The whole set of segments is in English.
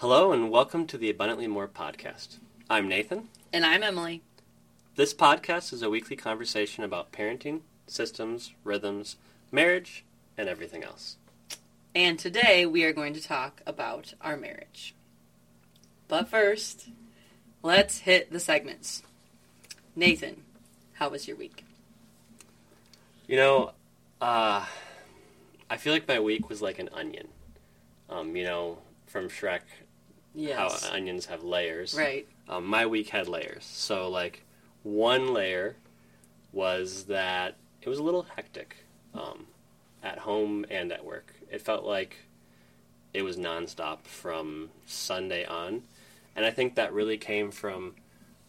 Hello and welcome to the Abundantly More podcast. I'm Nathan. And I'm Emily. This podcast is a weekly conversation about parenting, systems, rhythms, marriage, and everything else. And today we are going to talk about our marriage. But first, let's hit the segments. Nathan, how was your week? You know, uh, I feel like my week was like an onion. Um, you know, from Shrek, Yes. how onions have layers. Right. Um, my week had layers. So, like, one layer was that it was a little hectic um, at home and at work. It felt like it was nonstop from Sunday on. And I think that really came from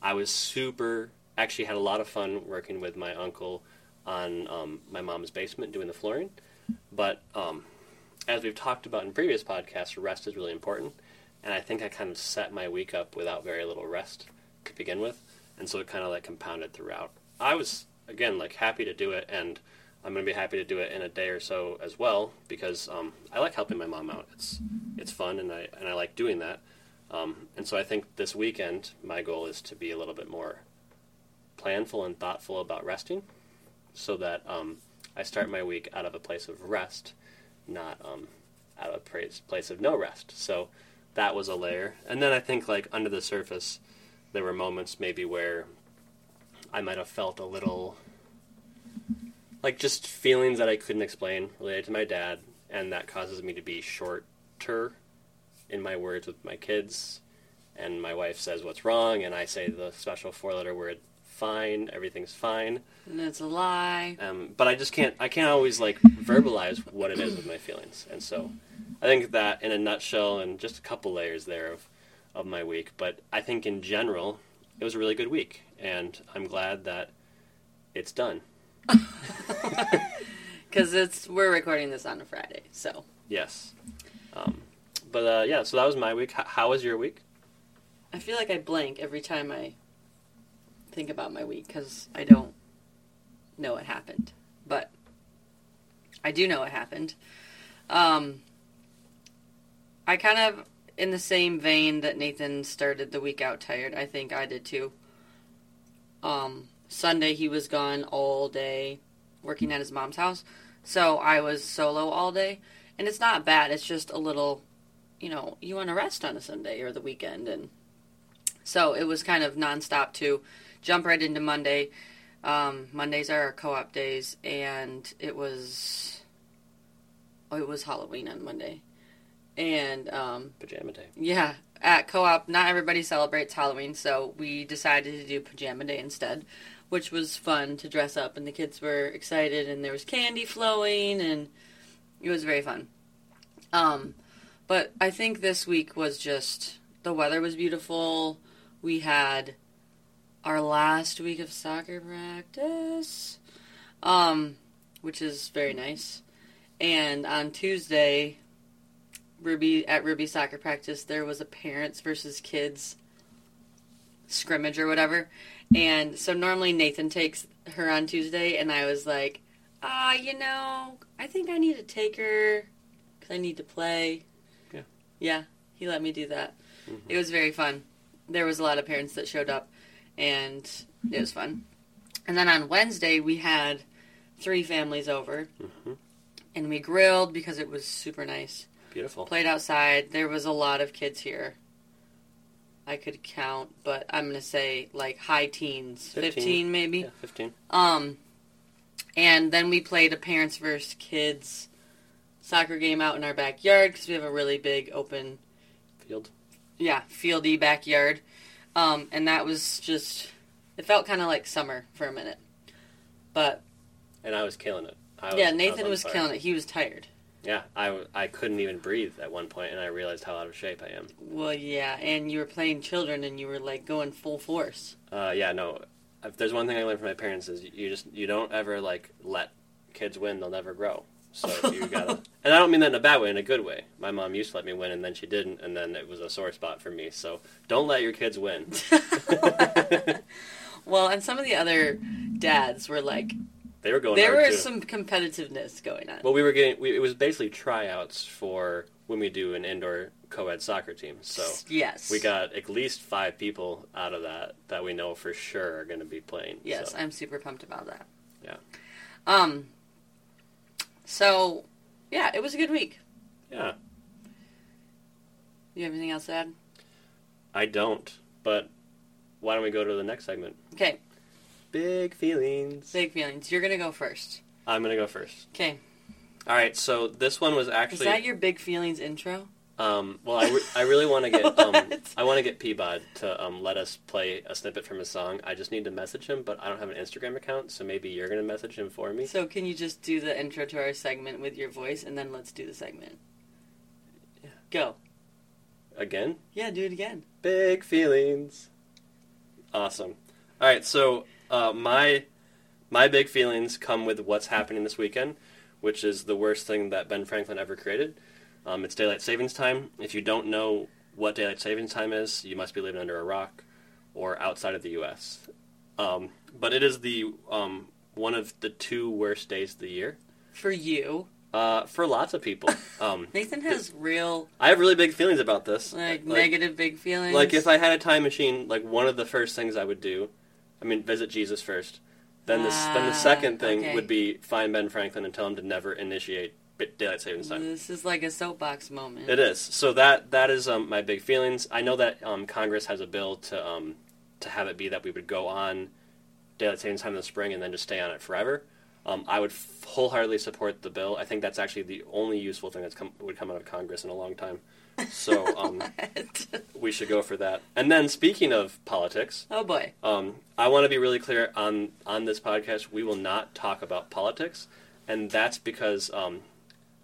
I was super, actually had a lot of fun working with my uncle on um, my mom's basement doing the flooring. But um, as we've talked about in previous podcasts, rest is really important. And I think I kind of set my week up without very little rest to begin with. And so it kind of like compounded throughout. I was, again, like happy to do it. And I'm to be happy to do it in a day or so as well because um, I like helping my mom out. It's it's fun and I and I like doing that. Um, and so I think this weekend my goal is to be a little bit more planful and thoughtful about resting, so that um, I start my week out of a place of rest, not um, out of a place place of no rest. So that was a layer. And then I think like under the surface, there were moments maybe where I might have felt a little like just feelings that I couldn't explain related to my dad, and that causes me to be shorter in my words with my kids. And my wife says what's wrong, and I say the special four-letter word "fine." Everything's fine. And it's a lie. Um, but I just can't. I can't always like verbalize what it is with my feelings, and so I think that in a nutshell, and just a couple layers there of of my week. But I think in general, it was a really good week, and I'm glad that it's done. Because it's we're recording this on a Friday, so Yes. Um, but uh, yeah, so that was my week. H- how was your week? I feel like I blank every time I think about my week because I don't know what happened. But I do know what happened. Um, I kind of, in the same vein that Nathan started the week out tired, I think I did too. Um, Sunday he was gone all day working at his mom's house. So I was solo all day. And it's not bad, it's just a little, you know, you want to rest on a Sunday or the weekend. And so it was kind of nonstop to jump right into Monday. Um, Mondays are our co-op days, and it was oh, it was Halloween on Monday, and um, Pajama day. yeah, at co-op, not everybody celebrates Halloween, so we decided to do pajama day instead, which was fun to dress up, and the kids were excited, and there was candy flowing, and it was very fun. Um, but I think this week was just the weather was beautiful. We had our last week of soccer practice, um, which is very nice. And on Tuesday, Ruby at Ruby soccer practice, there was a parents versus kids scrimmage or whatever. And so normally Nathan takes her on Tuesday, and I was like, ah, you know, I think I need to take her because I need to play. Yeah. Yeah, he let me do that. Mhm. It was very fun. There was a lot of parents that showed up, and it was fun. And then on Wednesday, we had three families over, hmm and we grilled because it was super nice. Beautiful. Played outside. There was a lot of kids here. I could count, but I'm gonna say like high teens, 15. 15, maybe. Yeah, fifteen. Um, and then we played a parents versus kids soccer game out in our backyard because we have a really big open, Field. yeah, fieldy backyard. Um, and that was just, it felt kind of like summer for a minute. But And I was killing it. I yeah, Nathan was fire. killing it. He was tired. Yeah, I, I couldn't even breathe at one point, and I realized how out of shape I am. Well, yeah, and you were playing children and you were like going full force. Uh, yeah, no. If there's one thing I learned from my parents is you just you don't ever like let kids win; they'll never grow. So you gotta. And I don't mean that in a bad way, in a good way. My mom used to let me win, and then she didn't, and then it was a sore spot for me. So don't let your kids win. well, and some of the other dads were like, They were going there was too. some competitiveness going on. Well, we were getting. We, it was basically tryouts for when we do an indoor co-ed soccer team. So yes, we got at least five people out of that that we know for sure are going to be playing. Yes, so. I'm super pumped about that. Yeah. Um. So, yeah, it was a good week. Yeah. You have anything else to add? I don't, but why don't we go to the next segment? Okay. Big feelings. Big feelings. You're gonna go first. I'm gonna go first. Okay. All right. So this one was actually. Is that your big feelings intro? Um, well, I, re- I really want to get um, I want to get Peabod to um, let us play a snippet from his song. I just need to message him, but I don't have an Instagram account, so maybe you're gonna message him for me. So can you just do the intro to our segment with your voice, and then let's do the segment. Yeah. Go. Again, Yeah, do it again. big feelings. Awesome. All right, so uh, my my big feelings come with what's happening this weekend, which is the worst thing that Ben Franklin ever created. Um, it's daylight savings time. If you don't know what daylight savings time is, you must be living under a rock or outside of the U.S. Um, but it is the um, one of the two worst days of the year For you, uh, for lots of people. Um, Nathan has real I have really big feelings about this. like, negative big feelings. Like if I had a time machine, like one of the first things I would do, I mean, visit Jesus first. Then the then the Ah, second thing okay. would be find Ben Franklin and tell him to never initiate daylight savings time. This is like a soapbox moment. It is. So that that is um, my big feelings. I know that um, Congress has a bill to um, to have it be that we would go on daylight savings time in the spring and then just stay on it forever. Um, I would wholeheartedly support the bill. I think that's actually the only useful thing that's come would come out of Congress in a long time. So um, we should go for that. And then speaking of politics, oh boy. um, I want to be really clear on on this podcast. We will not talk about politics, and that's because um,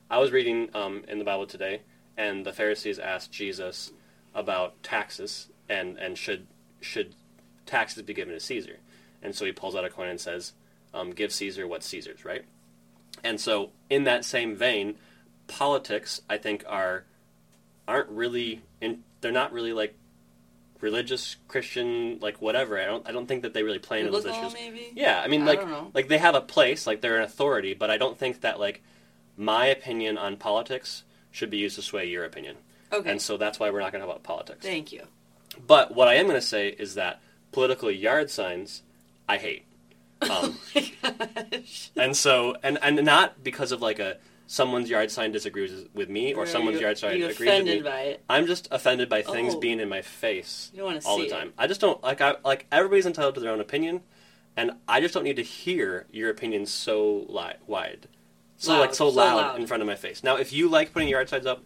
I was reading um, in the Bible today, and the Pharisees asked Jesus about taxes and and should should taxes be given to Caesar, and so he pulls out a coin and says, um, "Give Caesar what's Caesar's," right? And so, in that same vein, politics I think are aren't really in, they're not really like religious Christian like whatever. I don't I don't think that they really play into those issues. maybe. Yeah, I mean I like like they have a place, like they're an authority, but I don't think that like my opinion on politics should be used to sway your opinion. Okay. And so that's why we're not going to talk about politics. Thank you. But what I am going to say is that political yard signs I hate. Um, oh my gosh. and so and and not because of like a someone's yard sign disagrees with me or Are someone's you- yard sign you agrees with me. by it. I'm just offended by things Oh. being in my face You all the time. it. I just don't like I like everybody's entitled to their own opinion, and I just don't need to hear your opinion so li- wide, so Loud, like so, so loud, loud. in front of my face. Now, if you like putting yard signs up,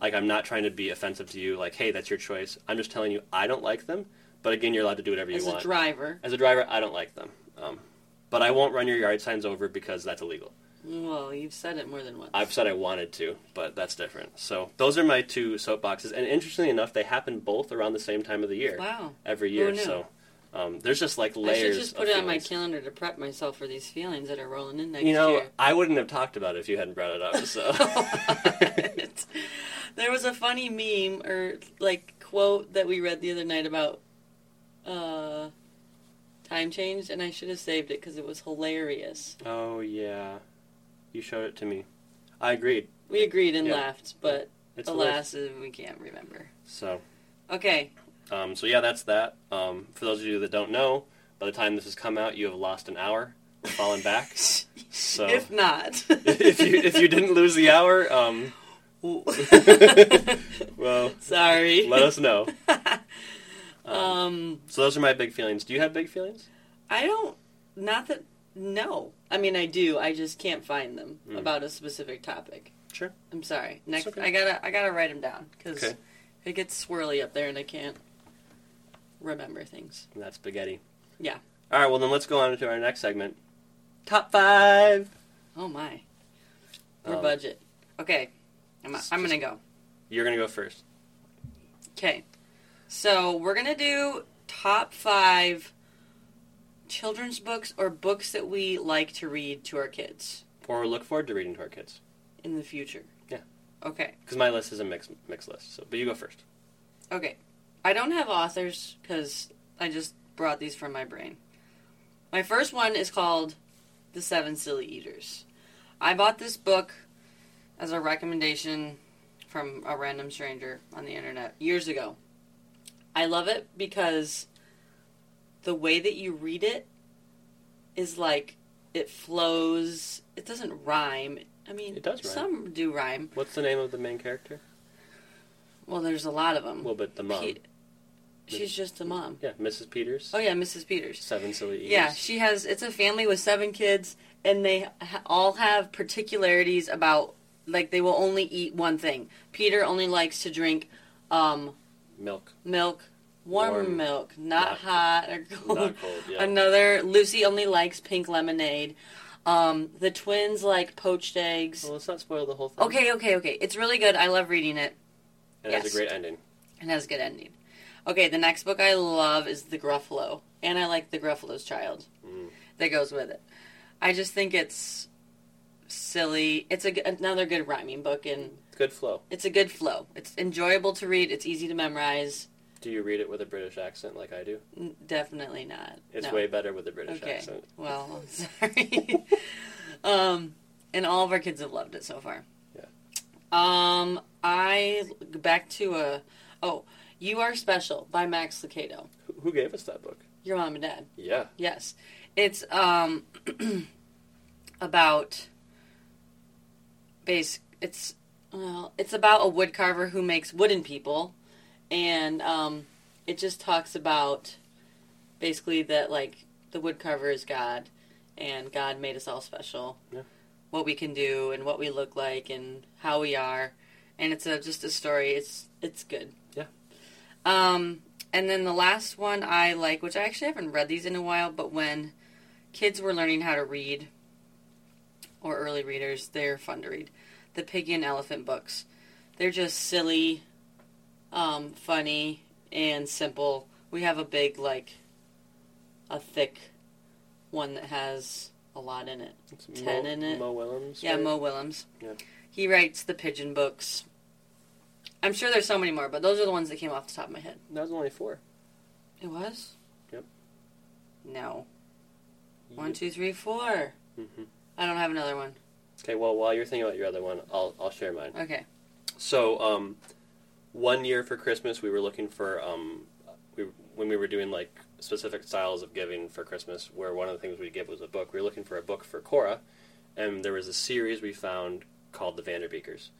like I'm not trying to be offensive to you. Like, hey, that's your choice. I'm just telling you I don't like them. But again, you're allowed to do whatever you As want. a driver, As a driver, I don't like them. Um, but I won't run your yard signs over because that's illegal. Well, you've said it more than once. I've said I wanted to, but that's different. So those are my two soapboxes, and interestingly enough, they happen both around the same time of the year wow. every year. So um, there's just like layers. I should just put of it on my calendar to prep myself for these feelings that are rolling in next You know, year. I wouldn't have talked about it if you hadn't brought it up. So there was a funny meme or like quote that we read the other night about uh, time change, and I should have saved it because it was hilarious. oh yeah, you showed it to me. I agreed. We agreed and Yeah. laughed, but It's alas, we can't remember. So Okay, um, so yeah, that's that. Um, for those of you that don't know, by the time this has come out, you have lost an hour of falling back. So if not, if you if you didn't lose the hour, um, well, sorry. let us know. um, So those are my big feelings. Do you have big feelings? I don't. Not that. No, I mean I do. I just can't find them Mm. about a specific topic. Sure. I'm sorry. Next, okay. I gotta I gotta write them down because Okay. it gets swirly up there and I can't remember things. That's spaghetti. Yeah. All right. Well, then let's go on to our next segment. Top five. Oh my. We're Um, budget. Okay. I'm, just- I'm gonna go. You're gonna go first. Okay. So we're gonna do top five children's books or books that we like to read to our kids Or look forward to reading to our kids. in the future. Yeah. Okay. Because my list is a mixed mixed list. So, but you go first. Okay. I don't have authors because I just brought these from my brain. My first one is called The Seven Silly Eaters. I bought this book as a recommendation from a random stranger on the internet years ago. I love it because the way that you read it is like it flows. It doesn't rhyme. I mean, It does rhyme. some do rhyme. What's the name of the main character? Well, there's a lot of them. Well, but the mom. Pe- she's just a mom. Yeah, Mrs. Peters. Oh yeah, Mrs. Peters. Seven silly E's. Yeah, she has. It's a family with seven kids, and they ha- all have particularities about like they will only eat one thing. Peter only likes to drink um, Milk. milk, warm, Warm, not, not, not- hot or cold. Not cold. Yeah. Another Lucy only likes pink lemonade. Um, the twins like poached eggs. well, let's not spoil the whole thing. Okay, okay, okay. It's really good. I love reading it. It has a great ending. It has a good ending. Okay, the next book I love is The Gruffalo, and I like The Gruffalo's Child. Mm. That goes with it. I just think it's silly. It's a, g- another good rhyming book, and Good flow. it's a good flow. It's enjoyable to read. It's easy to memorize. Do you read it with a British accent like I do? N- Definitely not. It's No. way better with a British okay. accent. Well, I'm sorry. um, and all of our kids have loved it so far. Yeah. Um, I back to a oh, you are special by Max Lucado. Who- Who gave us that book? Your mom and dad. Yeah. Yes, it's um about base. It's well, it's about a woodcarver who makes wooden people, and um, it just talks about basically that like the wood carver is God, and God made us all special. Yeah. What we can do and what we look like and how we are, and it's a, just a story. It's it's good. Yeah. Um, and then the last one I like, which I actually haven't read these in a while, but when kids were learning how to read, or early readers, they're fun to read. The Piggie and Elephant books. They're just silly, um, funny, and simple. We have a big, like, a thick one that has a lot in it. It's Ten Mo, in it. Mo Willems. Yeah, right? Mo Willems. Yeah. He writes the pigeon books. I'm sure there's so many more, but those are the ones that came off the top of my head. That was only four. It was? Yep. No. One, two, three, four. hmm I don't have another one. Okay. Well, while you're thinking about your other one, I'll I'll share mine. Okay. So, um, one year for Christmas, we were looking for um, we when we were doing like specific styles of giving for Christmas, where one of the things we give was a book. We were looking for a book for Cora, and there was a series we found called the Vanderbeekers.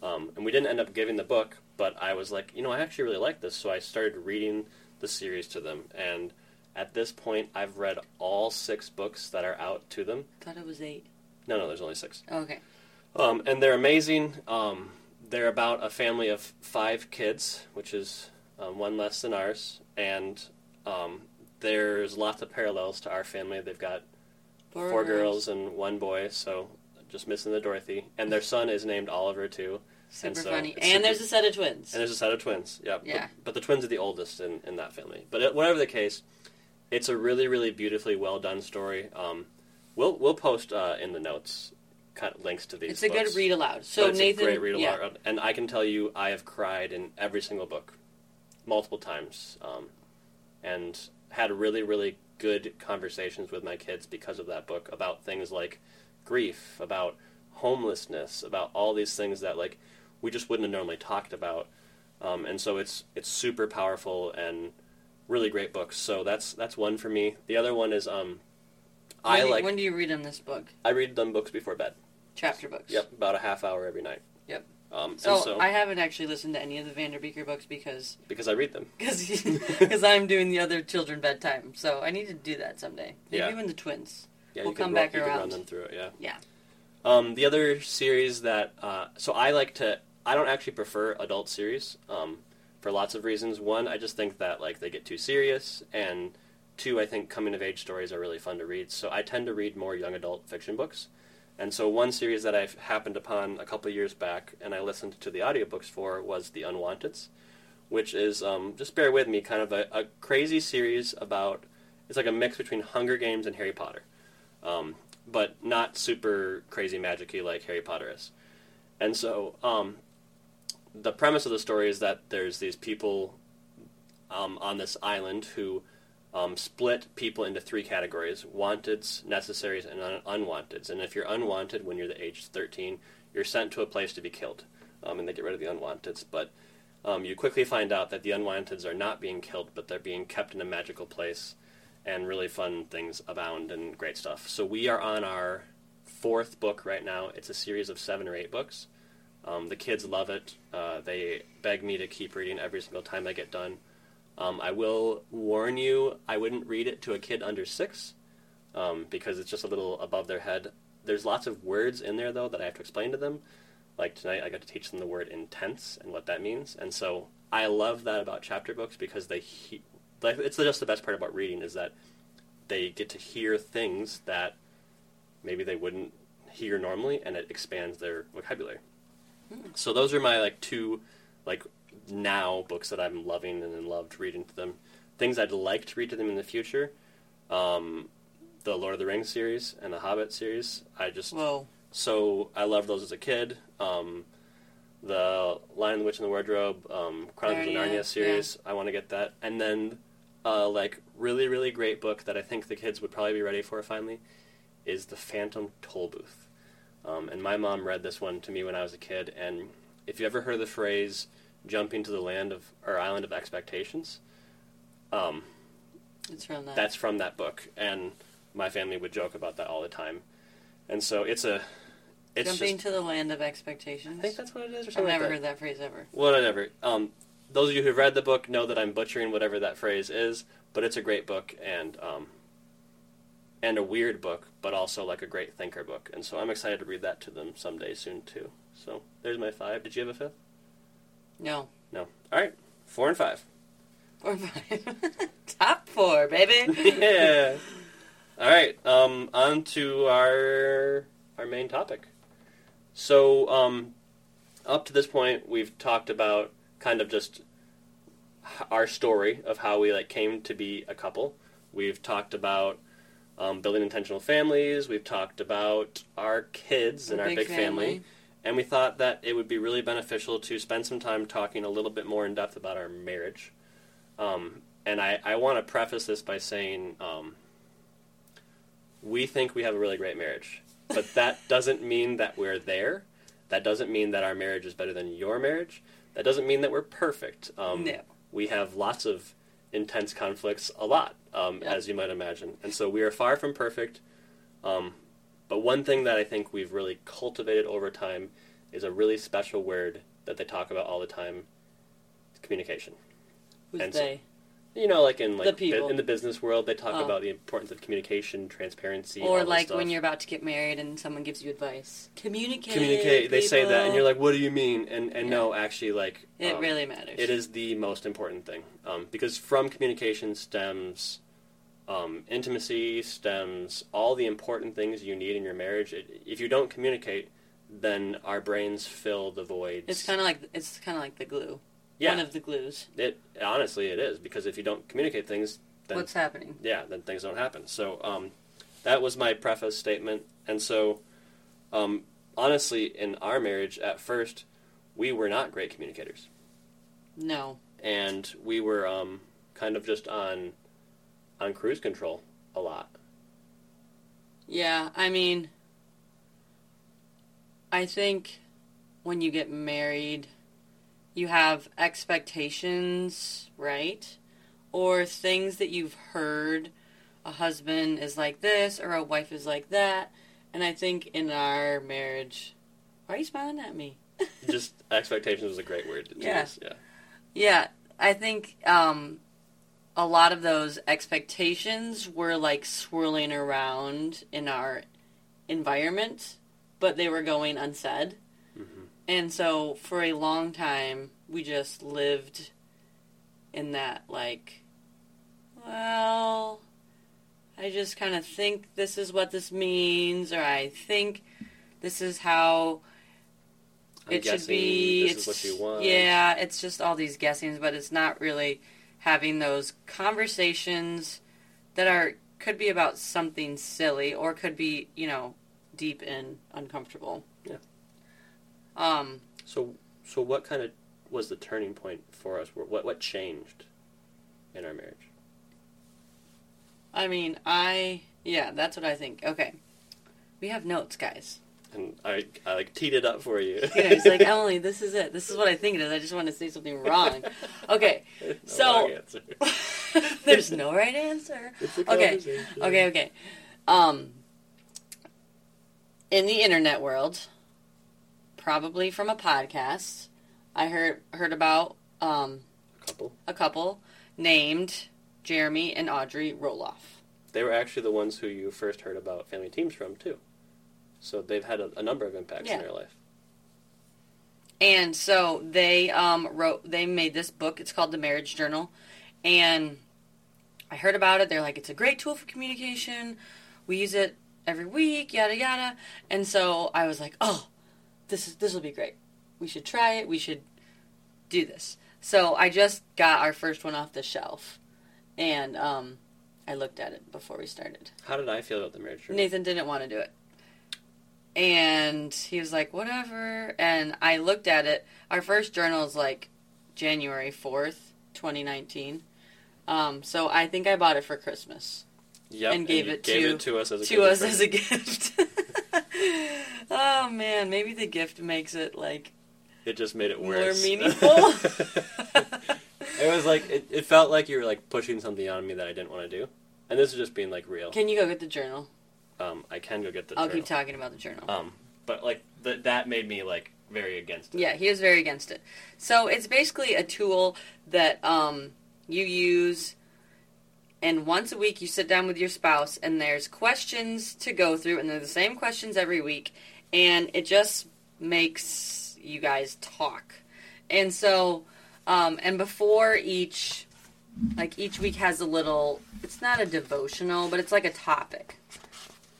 Um, and we didn't end up giving the book, but I was like, you know, I actually really like this, so I started reading the series to them. And at this point, I've read all six books that are out to them. Thought it was eight. No, no, there's only six. Okay. Um, and they're amazing. Um, they're about a family of five kids, which is um, one less than ours. And um, there's lots of parallels to our family. They've got Four, four girls and one boy, so just missing the Dorothy. And their son is named Oliver, too. Super and so funny. And super- there's a set of twins. And there's a set of twins. Yeah. Yeah. But, but the twins are the oldest in, in that family. But it, whatever the case, it's a really, really beautifully well done story. Um, we'll we'll post uh, in the notes kind of links to these. it's a good read aloud. So it's Nathan, a great read yeah, and I can tell you, I have cried in every single book, multiple times, um, and had really, really good conversations with my kids because of that book about things like grief, about homelessness, about all these things that like we just wouldn't have normally talked about, um, and so it's it's super powerful and really great books. So that's that's one for me. The other one is um, When I do, like When do you read them this book? I read them books before bed. Chapter books. Yep, about a half hour every night. Yep. Um, So, and so I haven't actually listened to any of the Vanderbeeker books because because I read them. because I'm doing the other children bedtime. So I need to do that someday. Maybe Yeah. even the twins. Yeah, can come ru- back can run them through it. Yeah. Yeah. Um, the other series that uh, so I like to I don't actually prefer adult series um, for lots of reasons. One, I just think that like they get too serious, and two, I think coming of age stories are really fun to read. So I tend to read more young adult fiction books. And so one series that I've happened upon a couple years back, and I listened to the audiobooks for, was The Unwanteds, which is um, just bear with me, kind of a, a crazy series about it's like a mix between Hunger Games and Harry Potter. Um, but not super crazy magicy like Harry Potter is. And so, um, the premise of the story is that there's these people um, on this island who um, split people into three categories: wanteds, necessaries, and un- unwanteds. And if you're unwanted when you're the age of 13, you're sent to a place to be killed. um, and they get rid of the unwanteds. But um, you quickly find out that the unwanteds are not being killed, but they're being kept in a magical place, and really fun things abound and great stuff. So we are on our fourth book right now. It's a series of seven or eight books. Um, the kids love it. Uh, they beg me to keep reading every single time I get done. Um, I will warn you, I wouldn't read it to a kid under six um, because it's just a little above their head. There's lots of words in there, though, that I have to explain to them. Like tonight, I got to teach them the word intense and what that means. And so I love that about chapter books because they, he- like, it's just the best part about reading is that they get to hear things that maybe they wouldn't hear normally, and it expands their vocabulary. So those are my like two, like now books that I'm loving and loved reading to them. Things I'd like to read to them in the future, um, the Lord of the Rings series and the Hobbit series. I just Whoa. so I loved those as a kid. Um, the Lion, the Witch, and the Wardrobe, um, Chronicles of Narnia, Narnia series. I want to get that, and then uh, like really really great book that I think the kids would probably be ready for finally is the Phantom Tollbooth. Um, and my mom read this one to me when I was a kid. And if you ever heard the phrase "jumping to the land of or island of expectations," um, It's from that. that's from that book, and my family would joke about that all the time. And so it's a, it's Jumping just, to the land of expectations. I think that's what it is, or I've never like heard that phrase ever. Whatever. Um, those of you who've read the book know that I'm butchering whatever that phrase is, but it's a great book and um, and a weird book, but also like a great thinker book. And so I'm excited to read that to them someday soon too. So there's my five. Did you have a fifth? No. No. All right, four and five. Four and five. Top four, baby. yeah. All right. Um, on to our our main topic. So, um, up to this point, we've talked about kind of just our story of how we like came to be a couple. We've talked about um, building intentional families. We've talked about our kids and Our big big family. family. And we thought that it would be really beneficial to spend some time talking a little bit more in depth about our marriage. Um, and I, I want to preface this by saying um, we think we have a really great marriage, but that doesn't mean that we're there. That doesn't mean that our marriage is better than your marriage. That doesn't mean that we're perfect. Um, No. We have lots of intense conflicts, a lot, um, Yep. as you might imagine. And so we are far from perfect. But one thing that I think we've really cultivated over time is a really special word that they talk about all the time communication. Who's And so- they? You know, like in like The people. bu- in the business world, they talk Oh. about the importance of communication, transparency, Or this like stuff. when you're about to get married and someone gives you advice. Communicate. communicate. They say that, and you're like, "What do you mean?" And and Yeah. no, actually, like It um, really matters. it is the most important thing um, because from communication stems um, intimacy, stems all the important things you need in your marriage. It, if you don't communicate, then our brains fill the voids. It's kind of like it's kind of like the glue. yeah. One of the glues. it honestly it is because if you don't communicate things, then What's happening? yeah, then things don't happen. So um, that was my preface statement. And so, um, honestly, in our marriage, at first, we were not great communicators, No. and we were um, kind of just on on cruise control a lot. Yeah, I mean, I think when you get married, you have expectations, right? Or things that you've heard. A husband is like this, or a wife is like that. And I think in our marriage, why are you smiling at me? just expectations was a great word to Yeah. use. Yeah. Yeah, I think um, a lot of those expectations were like swirling around in our environment, but they were going unsaid. hmm And so for a long time, we just lived in that, like, well, I just kind of think this is what this means, or I think this is how I'm it should be. This it's, is what you want. Yeah, it's just all these guessings, but it's not really having those conversations that are could be about something silly or could be, you know, deep and uncomfortable. Yeah. Um, So, so what kind of was the turning point for us? What what changed in our marriage? I mean, I yeah, that's what I think. Okay. We have notes, guys. And I, I like teed it up for you. yeah, he's like, Emily, this is it. This is what I think it is. I just want to say something wrong. Okay, so- there's no right answer. A Okay. Okay, okay. Um, in the internet world, probably from a podcast, I heard heard about um, Couple. a couple named Jeremy and Audrey Roloff. They were actually the ones who you first heard about family teams from too. So they've had a, a number of impacts Yeah. in their life. And so they um, wrote, they made this book. It's called The Marriage Journal. And I heard about it. They're like, it's a great tool for communication. We use it every week, yada, yada. And so I was like, oh, this is this will be great. We should try it. We should do this. So I just got our first one off the shelf. And um, I looked at it before we started. How did I feel about the marriage journal? Nathan didn't want to do it. And he was like, whatever. And I looked at it. Our first journal is like January 4th, 2019. Um, so I think I bought it for Christmas Yep, and gave you it gave to- it to us as a to us as a gift. oh man, maybe the gift makes it like It just made it worse. More meaningful. it was like it, it felt like you were like pushing something on me that I didn't want to do, and this is just being like real. Can you go get the journal? Um, I can go get the. I'll journal. keep talking about the journal. Um, but like th- that made me like very against it. Yeah, he was very against it. So it's basically a tool that um, you use, and once a week you sit down with your spouse, and there's questions to go through, and they're the same questions every week, and it just makes you guys talk. And so, um, and before each, like each week has a little, it's not a devotional, but it's like a topic.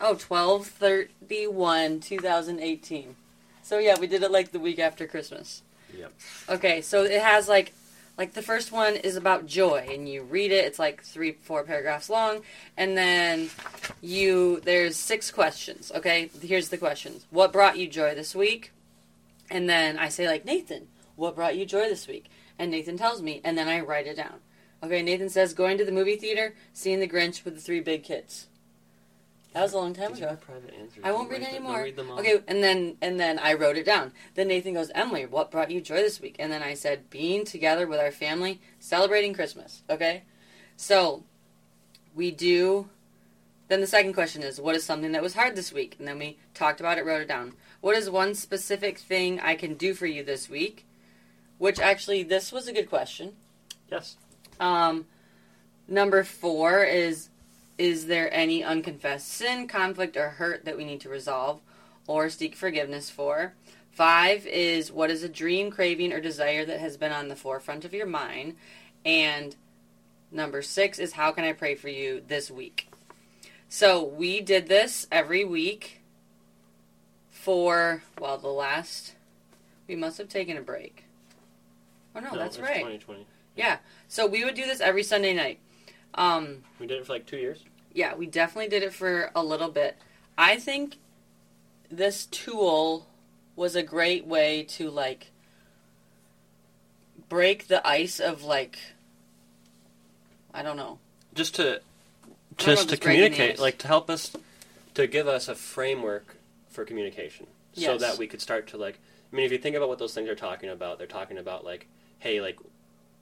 Oh, 12 31 2018. So yeah, we did it like the week after Christmas. Yep. Okay, so it has like like the first one is about joy and you read it, it's like 3 4 paragraphs long and then you there's six questions, okay? Here's the questions. What brought you joy this week? And then I say like, "Nathan, what brought you joy this week?" And Nathan tells me and then I write it down. Okay, Nathan says going to the movie theater, seeing the Grinch with the three big kids. That was a long time ago. private answers? I won't read them- anymore. don't read them all. Okay, and then and then I wrote it down. Then Nathan goes, Emily, what brought you joy this week? And then I said, being together with our family, celebrating Christmas. Okay, so we do. Then the second question is, what is something that was hard this week? And then we talked about it, wrote it down. What is one specific thing I can do for you this week? Which actually, this was a good question. Yes. Um, number four is Is there any unconfessed sin, conflict, or hurt that we need to resolve or seek forgiveness for? Five is What is a dream, craving, or desire that has been on the forefront of your mind? And number six is How can I pray for you this week? So we did this every week for, well, the last. We must have taken a break. Oh, no, that's it's right. 2020. Yeah. So we would do this every Sunday night. Um, We did it for like two years. yeah, we definitely did it for a little bit. I think this tool was a great way to like break the ice of like I don't know. Just to I don't know just to it's breaking the communicate, like to help us to give us a framework for communication, so that we could start to like. I mean, if you think about what those things are talking about, they're talking about like, hey, like,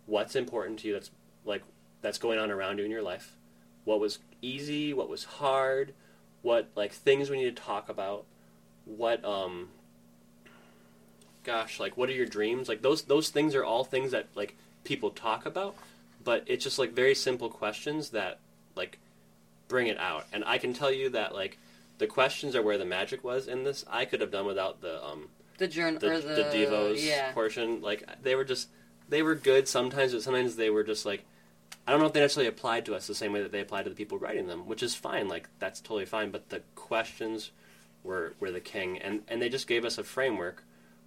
what's important to you? That's like that's going on around you in your life. What was easy? What was hard? What like things we need to talk about? What um. Gosh, like, what are your dreams? Like those those things are all things that like people talk about, but it's just like very simple questions that like bring it out. And I can tell you that like the questions are where the magic was in this. I could have done without the um The journal the, the, the devos yeah. portion. Like they were just they were good sometimes, but sometimes they were just like I don't know if they necessarily applied to us the same way that they applied to the people writing them, which is fine. Like that's totally fine. But the questions were were the king, and and they just gave us a framework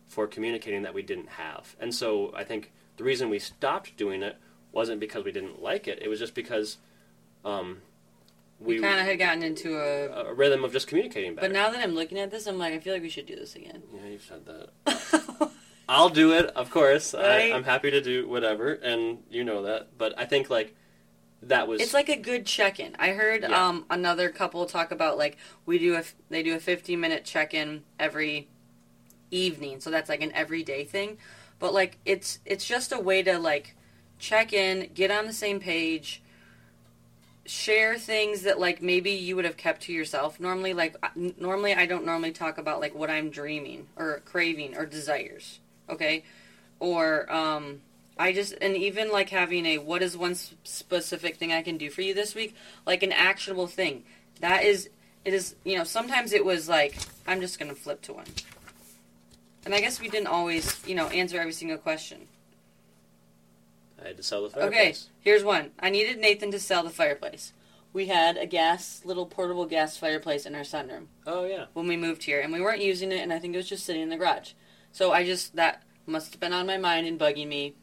for communicating that we didn't have. And so I think the reason we stopped doing it wasn't because we didn't like it. It was just because um, We, we, kind of had gotten into a a rhythm of just communicating better. But now that I'm looking at this, I'm like, I feel like we should do this again. yeah, you've said that. I'll do it, of course. Right. I, I'm happy to do whatever, and you know that. But I think like that was It's like a good check-in. I heard Yeah. um, another couple talk about like we do a they do a 15 minute check-in every evening, so that's like an everyday thing. But like it's it's just a way to like check in, get on the same page, share things that like maybe you would have kept to yourself. Normally, like normally I don't normally talk about like what I'm dreaming or craving or desires. Okay, or um, I just and even like having a what is one specific thing I can do for you this week, like an actionable thing. That is it is you know sometimes it was like I'm just gonna flip to one. And I guess we didn't always, you know, answer every single question. I had to sell the fireplace. Okay, here's one. I needed Nathan to sell the fireplace. We had a gas, little portable gas fireplace in our sunroom Oh yeah. when we moved here, and we weren't using it, and I think it was just sitting in the garage. So I just, that must have been on my mind and bugging me,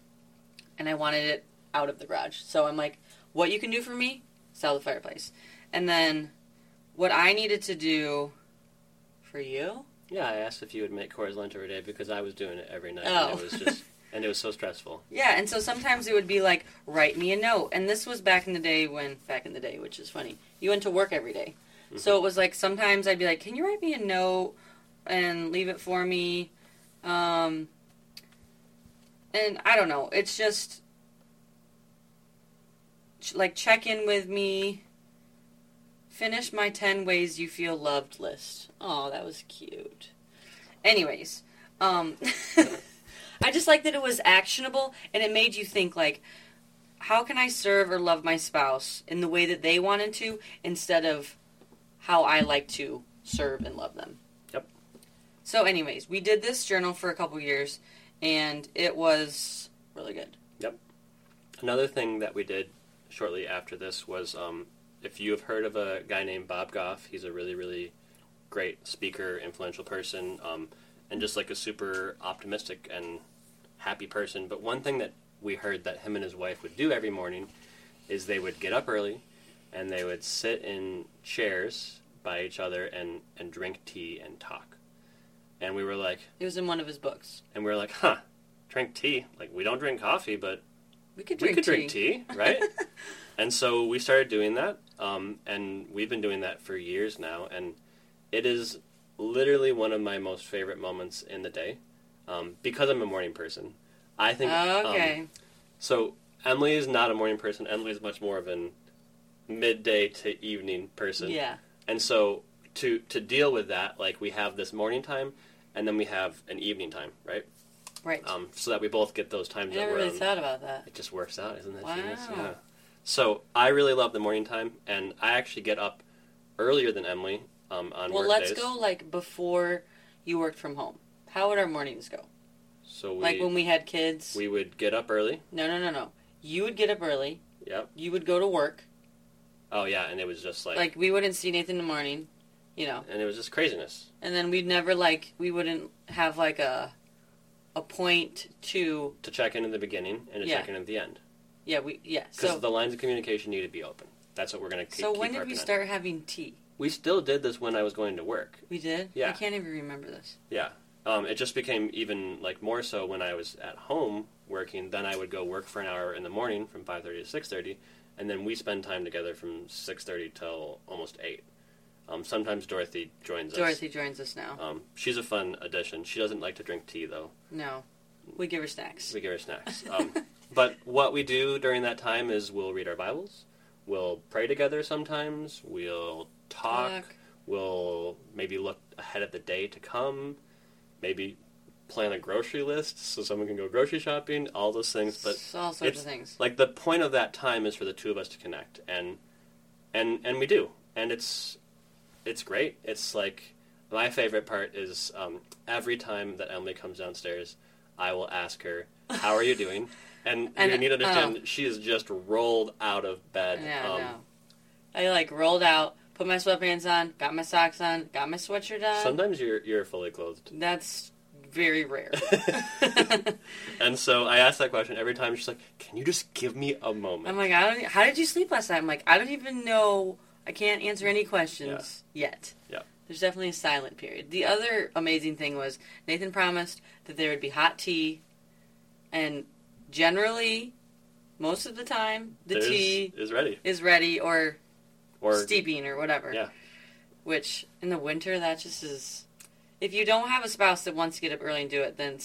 and I wanted it out of the garage. So I'm like, what you can do for me? Sell the fireplace. And then what I needed to do for you? Yeah, I asked if you would make Cora's lunch every day because I was doing it every night, Oh. and it was just oh. and it was so stressful. Yeah, and so sometimes it would be like, write me a note. And this was back in the day when, back in the day, which is funny, you went to work every day. Mm-hmm. So it was like sometimes I'd be like, can you write me a note and leave it for me? Um, and I don't know. It's just like check in with me. Finish my 10 ways you feel loved list. Oh, that was cute. Anyways, um, I just like that it was actionable and it made you think like, how can I serve or love my spouse in the way that they wanted to instead of how I like to serve and love them. So, anyways, we did this journal for a couple years and it was really good. Yep. Another thing that we did shortly after this was um, if you have heard of a guy named Bob Goff, he's a really, really great speaker, influential person, um, and just like a super optimistic and happy person. But one thing that we heard that him and his wife would do every morning is they would get up early and they would sit in chairs by each other and, and drink tea and talk. And we were like, It was in one of his books. and we were like, huh, drink tea? Like, we don't drink coffee, but We could we drink could tea. drink tea, right? and so we started doing that, um, and we've been doing that for years now, and it is literally one of my most favorite moments in the day um, because I'm a morning person. I think. um, okay. so Emily is not a morning person. Emily is much more of an midday to evening person. yeah. And so to to deal with that, like we have this morning time, and then we have an evening time, right? Right. Um, so that we both get those times I that never we're really on- thought about that. it just works out, isn't that Wow. genius? Yeah. So I really love the morning time, and I actually get up earlier than Emily um, on Well, let's days. go like before you worked from home. How would our mornings go? So we like when we had kids? we would get up early. no, no, no, no. You would get up early. Yep. You would go to work. Oh yeah, and it was just like, Like we wouldn't see Nathan in the morning, you know. and it was just craziness. And then we'd never like we wouldn't have like a a point to To check in at the beginning and to Yeah. check in at the end, yeah we yeah because so the lines of communication need to be open. That's what we're gonna keep. so keep when did harping we on. start having tea? We still did this when I was going to work. We did. Yeah. I can't even remember this. Yeah. Um, it just became even like more so when I was at home working. Then I would go work for an hour in the morning from five thirty to six thirty, and then we spend time together from six thirty till almost eight. Um, sometimes Dorothy joins us. Dorothy joins us now. Um, she's a fun addition. She doesn't like to drink tea though. No, we give her snacks. We give her snacks. Um, but what we do during that time is we'll read our Bibles, we'll pray together sometimes, we'll talk, Talk. we'll maybe look ahead at the day to come, maybe plan a grocery list so someone can go grocery shopping, all those things. But all sorts it's- of things. like the point of that time is for the two of us to connect, and and and we do, and it's it's great. It's like my favorite part is um, every time that Emily comes downstairs, I will ask her, "How are you doing?" And, And, you need to understand oh. she is just rolled out of bed. Yeah, um, no. I like rolled out, put my sweatpants on, got my socks on, got my sweatshirt on. Sometimes you're you're fully clothed. That's very rare. and so I ask that question every time. She's like, "Can you just give me a moment?" I'm like, I don't. How did you sleep last night? I'm like, I don't even know. I can't answer any questions yet. Yeah. There's definitely a silent period. The other amazing thing was Nathan promised that there would be hot tea, and generally, most of the time the There's- tea is ready. is ready or, Or steeping or whatever. Yeah. Which in the winter that just is. If you don't have a spouse that wants to get up early and do it, then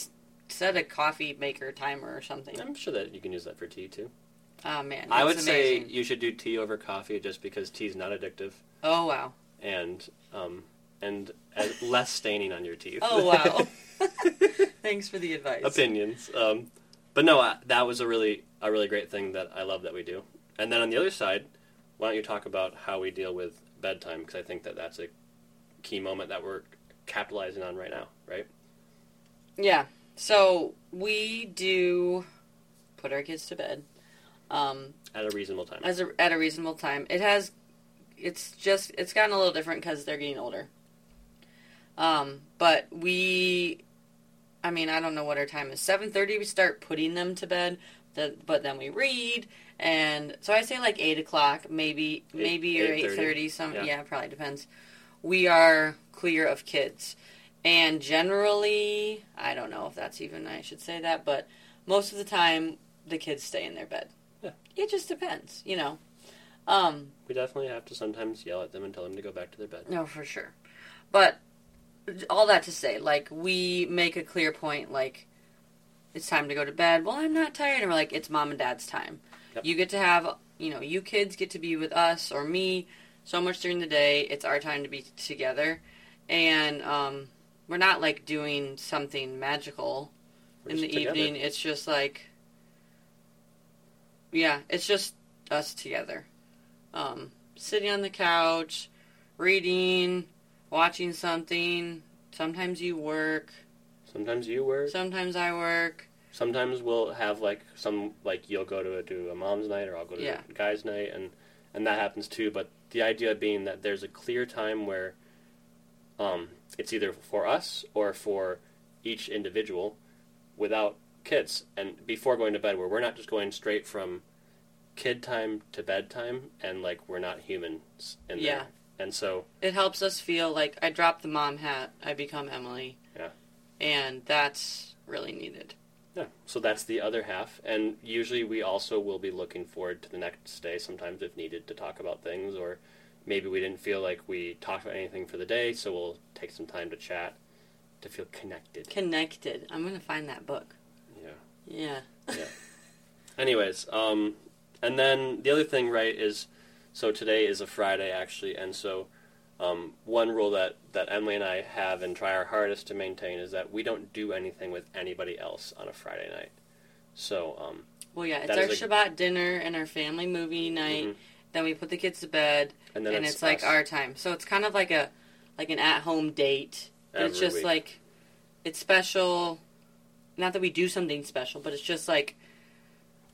set a coffee maker timer or something. I'm sure that you can use that for tea too. Oh man, I would say you should do tea over coffee just because tea is not addictive Oh wow. and um and uh, less staining on your teeth. Oh wow. Thanks for the advice. opinions. Um, but no, uh, that was a really a really great thing that I love that we do. And then on the other side, why don't you talk about how we deal with bedtime? Because I think that that's a key moment that we're capitalizing on right now, right? Yeah. So we do put our kids to bed um, At a reasonable time. as a, at a reasonable time. It has, it's just it's gotten a little different because they're getting older. Um, but we, I mean, I don't know what our time is. Seven thirty, we start putting them to bed. The, but then we read, and so I say like eight o'clock, maybe Eight- maybe or 8:30. Some Yeah. yeah, probably depends. We are clear of kids, and generally, I don't know if that's even I should say that, but most of the time the kids stay in their bed. Yeah. It just depends, you know. Um, we definitely have to sometimes yell at them and tell them to go back to their bed. no, for sure. But all that to say, like we make a clear point, like it's time to go to bed. Well, I'm not tired, and we're like, it's mom and dad's time. Yep. You get to have, you know, you kids get to be with us or me so much during the day. It's our time to be together, and um, we're not like doing something magical We're in the together. evening. It's just like, yeah, it's just us together, um, sitting on the couch, reading, watching something. Sometimes you work. Sometimes you work. Sometimes I work. Sometimes we'll have like some like you'll go to a, do a mom's night or I'll go to Yeah. a guy's night and and that happens too. But the idea being that there's a clear time where um, it's either for us or for each individual without kids and before going to bed where we're not just going straight from kid time to bedtime and like we're not humans in Yeah. there. And so It helps us feel like I drop the mom hat, I become Emily. Yeah. And that's really needed. Yeah, so that's the other half, and usually we also will be looking forward to the next day, sometimes if needed, to talk about things, or maybe we didn't feel like we talked about anything for the day, so we'll take some time to chat to feel connected. Connected. I'm going to find that book. Yeah. Yeah. Anyways, um, and then the other thing, right, is so today is a Friday actually, and so um, one rule that that Emily and I have and try our hardest to maintain is that we don't do anything with anybody else on a Friday night. So um, Well, yeah, it's our a- Shabbat dinner and our family movie night. mhm. Then we put the kids to bed, and then and it's, it's, like our time. So it's kind of like a like an at-home date. But it's just week. like it's special. Not that we do something special, but it's just like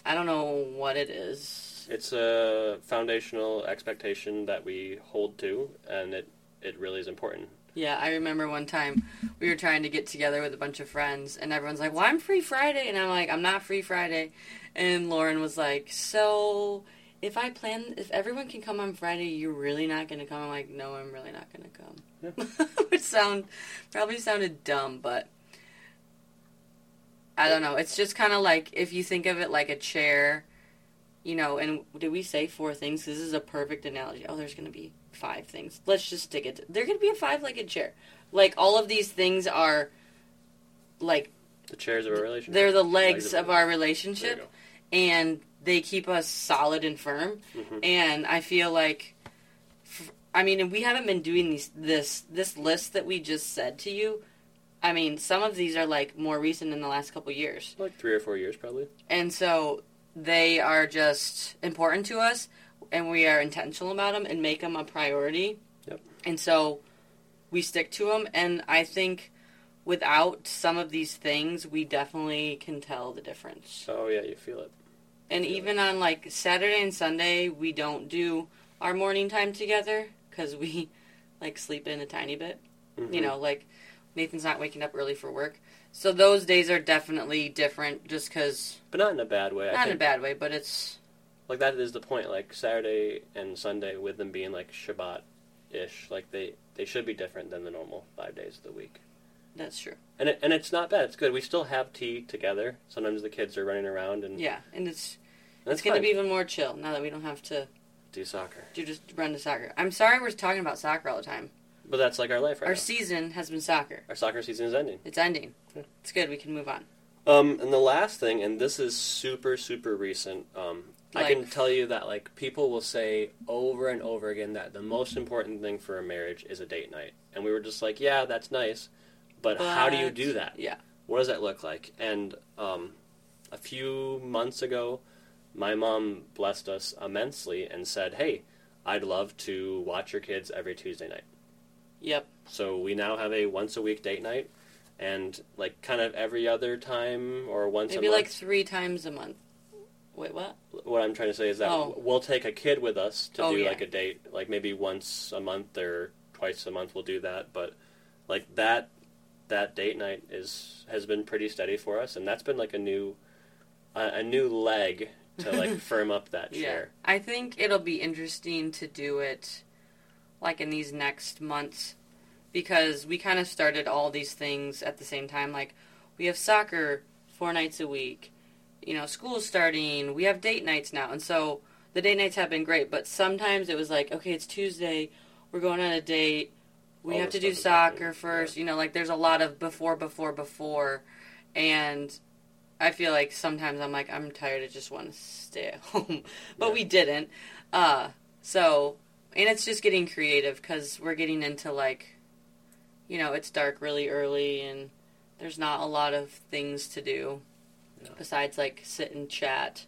I don't know what it is. It's a foundational expectation that we hold to, and it, it really is important. Yeah, I remember one time we were trying to get together with a bunch of friends, and everyone's like, "Well, I'm free Friday," and I'm like, "I'm not free Friday," and Lauren was like, "So." If I plan, if everyone can come on Friday, you're really not going to come. I'm like, no, I'm really not going to come. Which sound probably sounded dumb, but I don't know. It's just kind of like if you think of it like a chair, you know. And did we say four things? This is a perfect analogy. Oh, there's going to be five things. Let's just stick it. To, they're going to be a five-legged chair. Like all of these things are, like The chairs of our relationship. they're the Legs legs of of our relationship, and they keep us solid and firm. Mhm. And I feel like, f- I mean, and we haven't been doing these this this list that we just said to you. I mean, some of these are like more recent in the last couple years, Like three or four years, probably. and so they are just important to us, and we are intentional about them and make them a priority. Yep. And so we stick to them, and I think without some of these things, we definitely can tell the difference. Oh yeah, you feel it. And Yeah. even on like Saturday and Sunday, we don't do our morning time together because we like sleep in a tiny bit. Mhm. You know, like Nathan's not waking up early for work. So those days are definitely different just because, but not in a bad way. I not in a bad way, but it's, Like that is the point. Like Saturday and Sunday, with them being like Shabbat ish, like they they should be different than the normal five days of the week. that's true. And it, and it's not bad. It's good. We still have tea together. Sometimes the kids are running around and Yeah. And it's, That's it's gonna be even more chill now that we don't have to do soccer. do just run to soccer. I'm sorry we're talking about soccer all the time. But that's like our life right Our now. season has been soccer. Our soccer season is ending. It's ending. Yeah. It's good. We can move on. Um, and the last thing, and this is super, super recent. Um, I can tell you that like people will say over and over again that the most important thing for a marriage is a date night, and we were just like, yeah, that's nice, but, how do you do that? Yeah. What does that look like? And um, a few months ago, my mom blessed us immensely and said, hey, I'd love to watch your kids every Tuesday night. Yep. So we now have a once a week date night, and like kind of every other time or once a month. Maybe like three times a month. Wait, what? what I'm trying to say is that Oh. we'll take a kid with us to Oh, do yeah. like a date, like maybe once a month or twice a month we'll do that. But like that that date night is has been pretty steady for us, and that's been like a new a, a new leg to like firm up that chair. Yeah. I think it'll be interesting to do it like in these next months because we kind of started all these things at the same time. Like we have soccer four nights a week. You know, school's starting. We have date nights now. And so the date nights have been great, but sometimes it was like, okay, it's Tuesday. We're going on a date. We All have to do stuff is happening, soccer first. You know, like there's a lot of before, before, before. And I feel like sometimes I'm like, I'm tired. I just want to stay at home. but Yeah. we didn't. Uh, so, and it's just getting creative because we're getting into like, you know, it's dark really early and there's not a lot of things to do Yeah. besides like sit and chat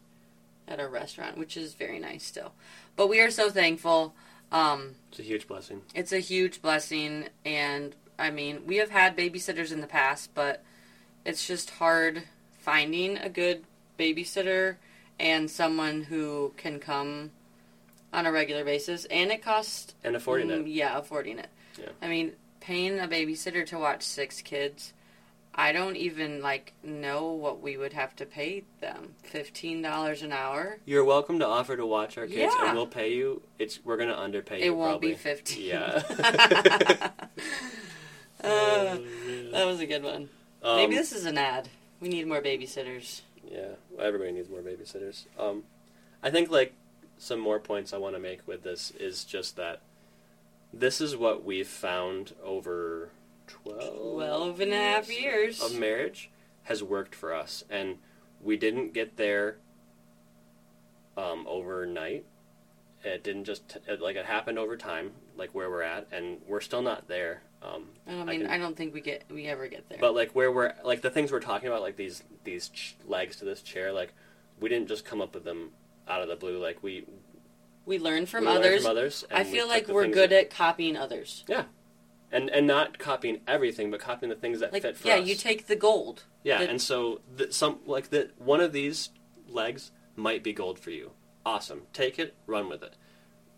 at a restaurant, which is very nice still. But we are so thankful. Um, It's a huge blessing. it's a huge blessing, and I mean, we have had babysitters in the past, but it's just hard finding a good babysitter and someone who can come on a regular basis, and it costs And affording mm, it. Yeah, affording it. Yeah. I mean, paying a babysitter to watch six kids. I don't even like know what we would have to pay them. Fifteen dollars an hour. You're welcome to offer to watch our kids, Yeah. and we'll pay you. It's we're gonna underpay It you. It won't probably. be fifteen. Yeah. Uh, that was a good one. Um, Maybe this is an ad. We need more babysitters. Yeah, everybody needs more babysitters. Um, I think like some more points I want to make with this is just that this is what we've found over 12, Twelve and a half years. of marriage has worked for us, and we didn't get there um, overnight. It didn't just it, like it happened over time, like where we're at, and we're still not there. Um, I don't I mean, can- I don't think we get we ever get there. but like where we're like the things we're talking about, like these these ch- legs to this chair, like we didn't just come up with them out of the blue. Like we we learn from we others. From others I we feel like we're good that- at copying others. Yeah, and and not copying everything, but copying the things that Like, fit for yeah, us. you take the gold. yeah, the- and so the, some like the one of these legs might be gold for you. Awesome, take it, run with it.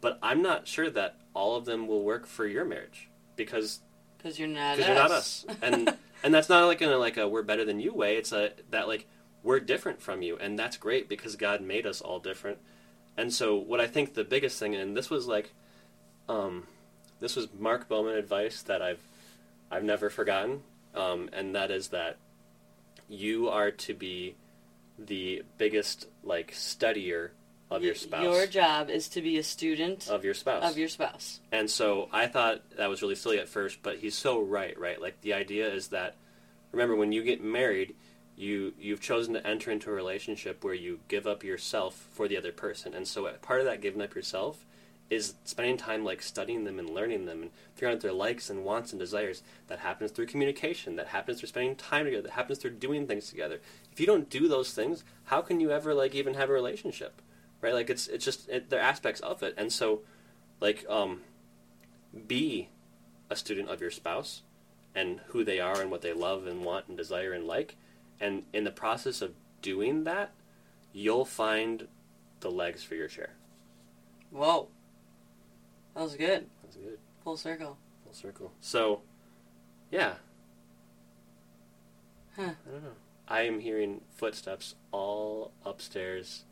But I'm not sure that all of them will work for your marriage because Because you're not because you're not us, and and that's not like in a like a we're better than you way. It's a that like we're different from you, and that's great because God made us all different. And so, what I think the biggest thing, and this was like, um, this was Mark Bowman advice that I've I've never forgotten, um, and that is that you are to be the biggest like studier of your spouse Your job is to be a student of your spouse of your spouse. and so I thought that was really silly at first, but he's so right, right? Like the idea is that remember when you get married, you you've chosen to enter into a relationship where you give up yourself for the other person. And so part of that giving up yourself is spending time like studying them and learning them and figuring out their likes and wants and desires. That happens through communication, that happens through spending time together, that happens through doing things together. If you don't do those things, how can you ever like even have a relationship? Right? Like it's it's just it, they're aspects of it. And so like um be a student of your spouse and who they are and what they love and want and desire and like. And in the process of doing that, you'll find the legs for your chair. Whoa, that was good. That's good. Full circle. Full circle. So, yeah. Huh. I don't know. I am hearing footsteps all upstairs,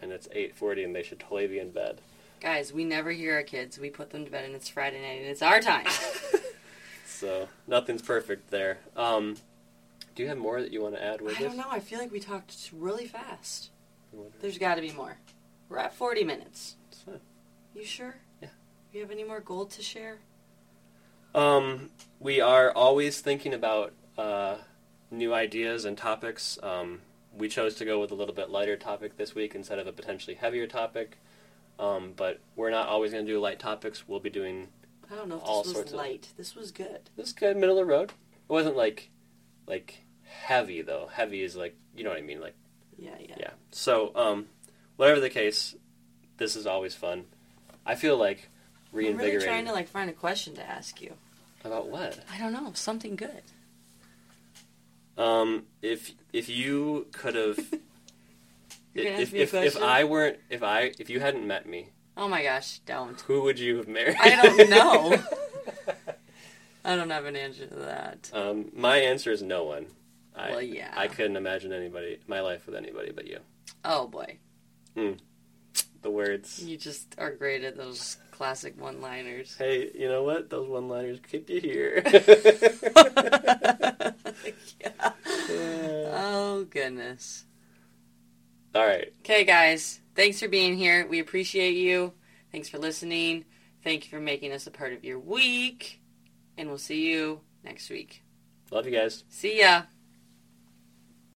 and it's 8.40 and they should totally be in bed. Guys, we never hear our kids. We put them to bed, and it's Friday night, and it's our time. So, nothing's perfect there. Um, do you have more that you want to add with I this? don't know. I feel like we talked really fast. There's got to be more. We're at 40 minutes. It's fine. You sure? Yeah. You have any more gold to share? Um, we are always thinking about uh, new ideas and topics. Um, we chose to go with a little bit lighter topic this week instead of a potentially heavier topic. Um, but we're not always going to do light topics. We'll be doing I don't know if All this sorts was of- light. This was good. this is good middle of the road. It wasn't like like heavy though. Heavy is like you know what I mean. Like Yeah, yeah. yeah. So um, whatever the case, this is always fun. I feel like reinvigorating. I'm really trying to like find a question to ask you. About what? I don't know. Something good. Um, if if you could have, You're gonna ask if if, if? I weren't if I if you hadn't met me, Oh my gosh, don't. who would you have married? I don't know. I don't have an answer to that. um, my answer is no one. I, Well, yeah. I couldn't imagine anybody my life with anybody but you. Oh boy. Hmm. The words. You just are great at those classic one liners. Hey, you know what? Those one-liners keep you here. yeah. Oh goodness. All right. Okay, guys. Thanks for being here. We appreciate you. Thanks for listening. Thank you for making us a part of your week. And we'll see you next week. Love you guys. See ya.